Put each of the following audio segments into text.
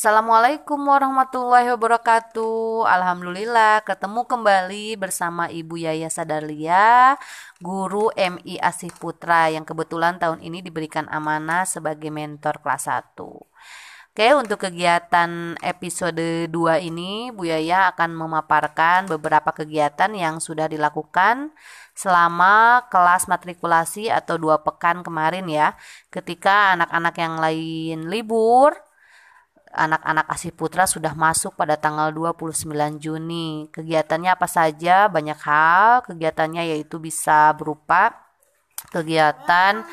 Assalamualaikum warahmatullahi wabarakatuh. Alhamdulillah ketemu kembali bersama Ibu Yaya Sadalia, guru MI Asih Putra yang kebetulan tahun ini diberikan amanah sebagai mentor kelas 1. Oke, untuk kegiatan episode 2 ini Bu Yaya akan memaparkan beberapa kegiatan yang sudah dilakukan selama kelas matrikulasi atau dua pekan kemarin ya, ketika anak-anak yang lain libur anak-anak Asih Putra sudah masuk pada tanggal 29 Juni. Kegiatannya apa saja? Banyak hal. Kegiatannya yaitu bisa berupa kegiatan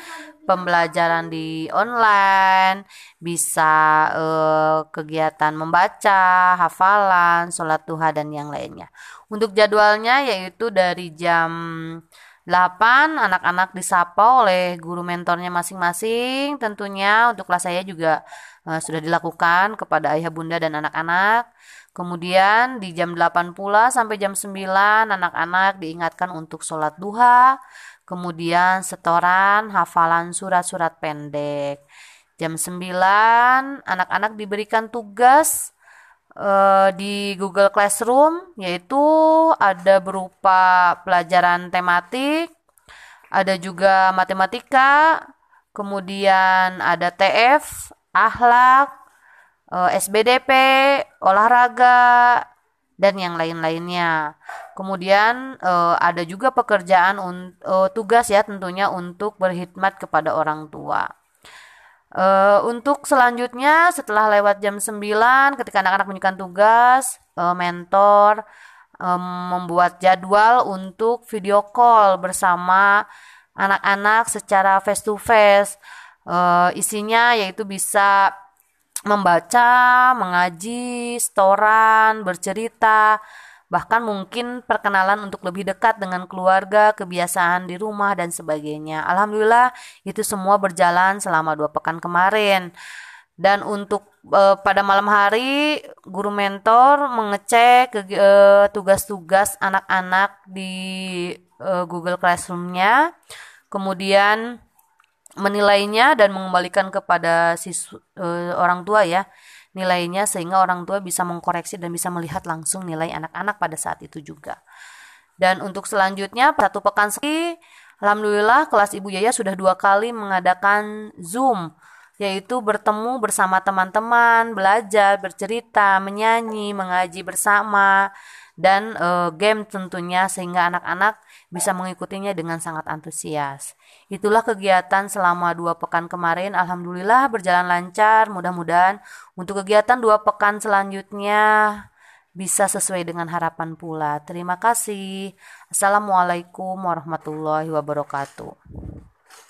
pembelajaran di online, bisa eh, kegiatan membaca, hafalan, sholat duha dan yang lainnya. Untuk jadwalnya yaitu dari jam 8 anak-anak disapa oleh guru mentornya masing-masing. Tentunya untuk kelas saya juga uh, sudah dilakukan kepada ayah bunda dan anak-anak. Kemudian di jam 8 pula sampai jam 9 anak-anak diingatkan untuk sholat duha. Kemudian setoran hafalan surat-surat pendek. Jam 9 anak-anak diberikan tugas uh, di Google Classroom yaitu ada berupa pelajaran tematik, ada juga matematika, kemudian ada TF, akhlak, uh, eh, SBDP, olahraga dan yang lain-lainnya. Kemudian uh, ada juga pekerjaan uh, tugas ya tentunya untuk berkhidmat kepada orang tua. Uh, untuk selanjutnya setelah lewat jam 9 ketika anak-anak menunjukkan tugas, uh, mentor um, membuat jadwal untuk video call bersama anak-anak secara face to face. Uh, isinya yaitu bisa membaca, mengaji, setoran, bercerita, bahkan mungkin perkenalan untuk lebih dekat dengan keluarga, kebiasaan di rumah dan sebagainya. Alhamdulillah itu semua berjalan selama dua pekan kemarin. Dan untuk e, pada malam hari guru mentor mengecek tugas-tugas anak-anak di e, Google Classroom-nya, kemudian menilainya dan mengembalikan kepada siswa, e, orang tua ya nilainya sehingga orang tua bisa mengkoreksi dan bisa melihat langsung nilai anak-anak pada saat itu juga. Dan untuk selanjutnya satu pekan sekali, alhamdulillah kelas Ibu Yaya sudah dua kali mengadakan Zoom yaitu bertemu bersama teman-teman, belajar, bercerita, menyanyi, mengaji bersama dan e, game tentunya sehingga anak-anak bisa mengikutinya dengan sangat antusias. Itulah kegiatan selama dua pekan kemarin. Alhamdulillah berjalan lancar. Mudah-mudahan untuk kegiatan dua pekan selanjutnya bisa sesuai dengan harapan pula. Terima kasih. Assalamualaikum warahmatullahi wabarakatuh.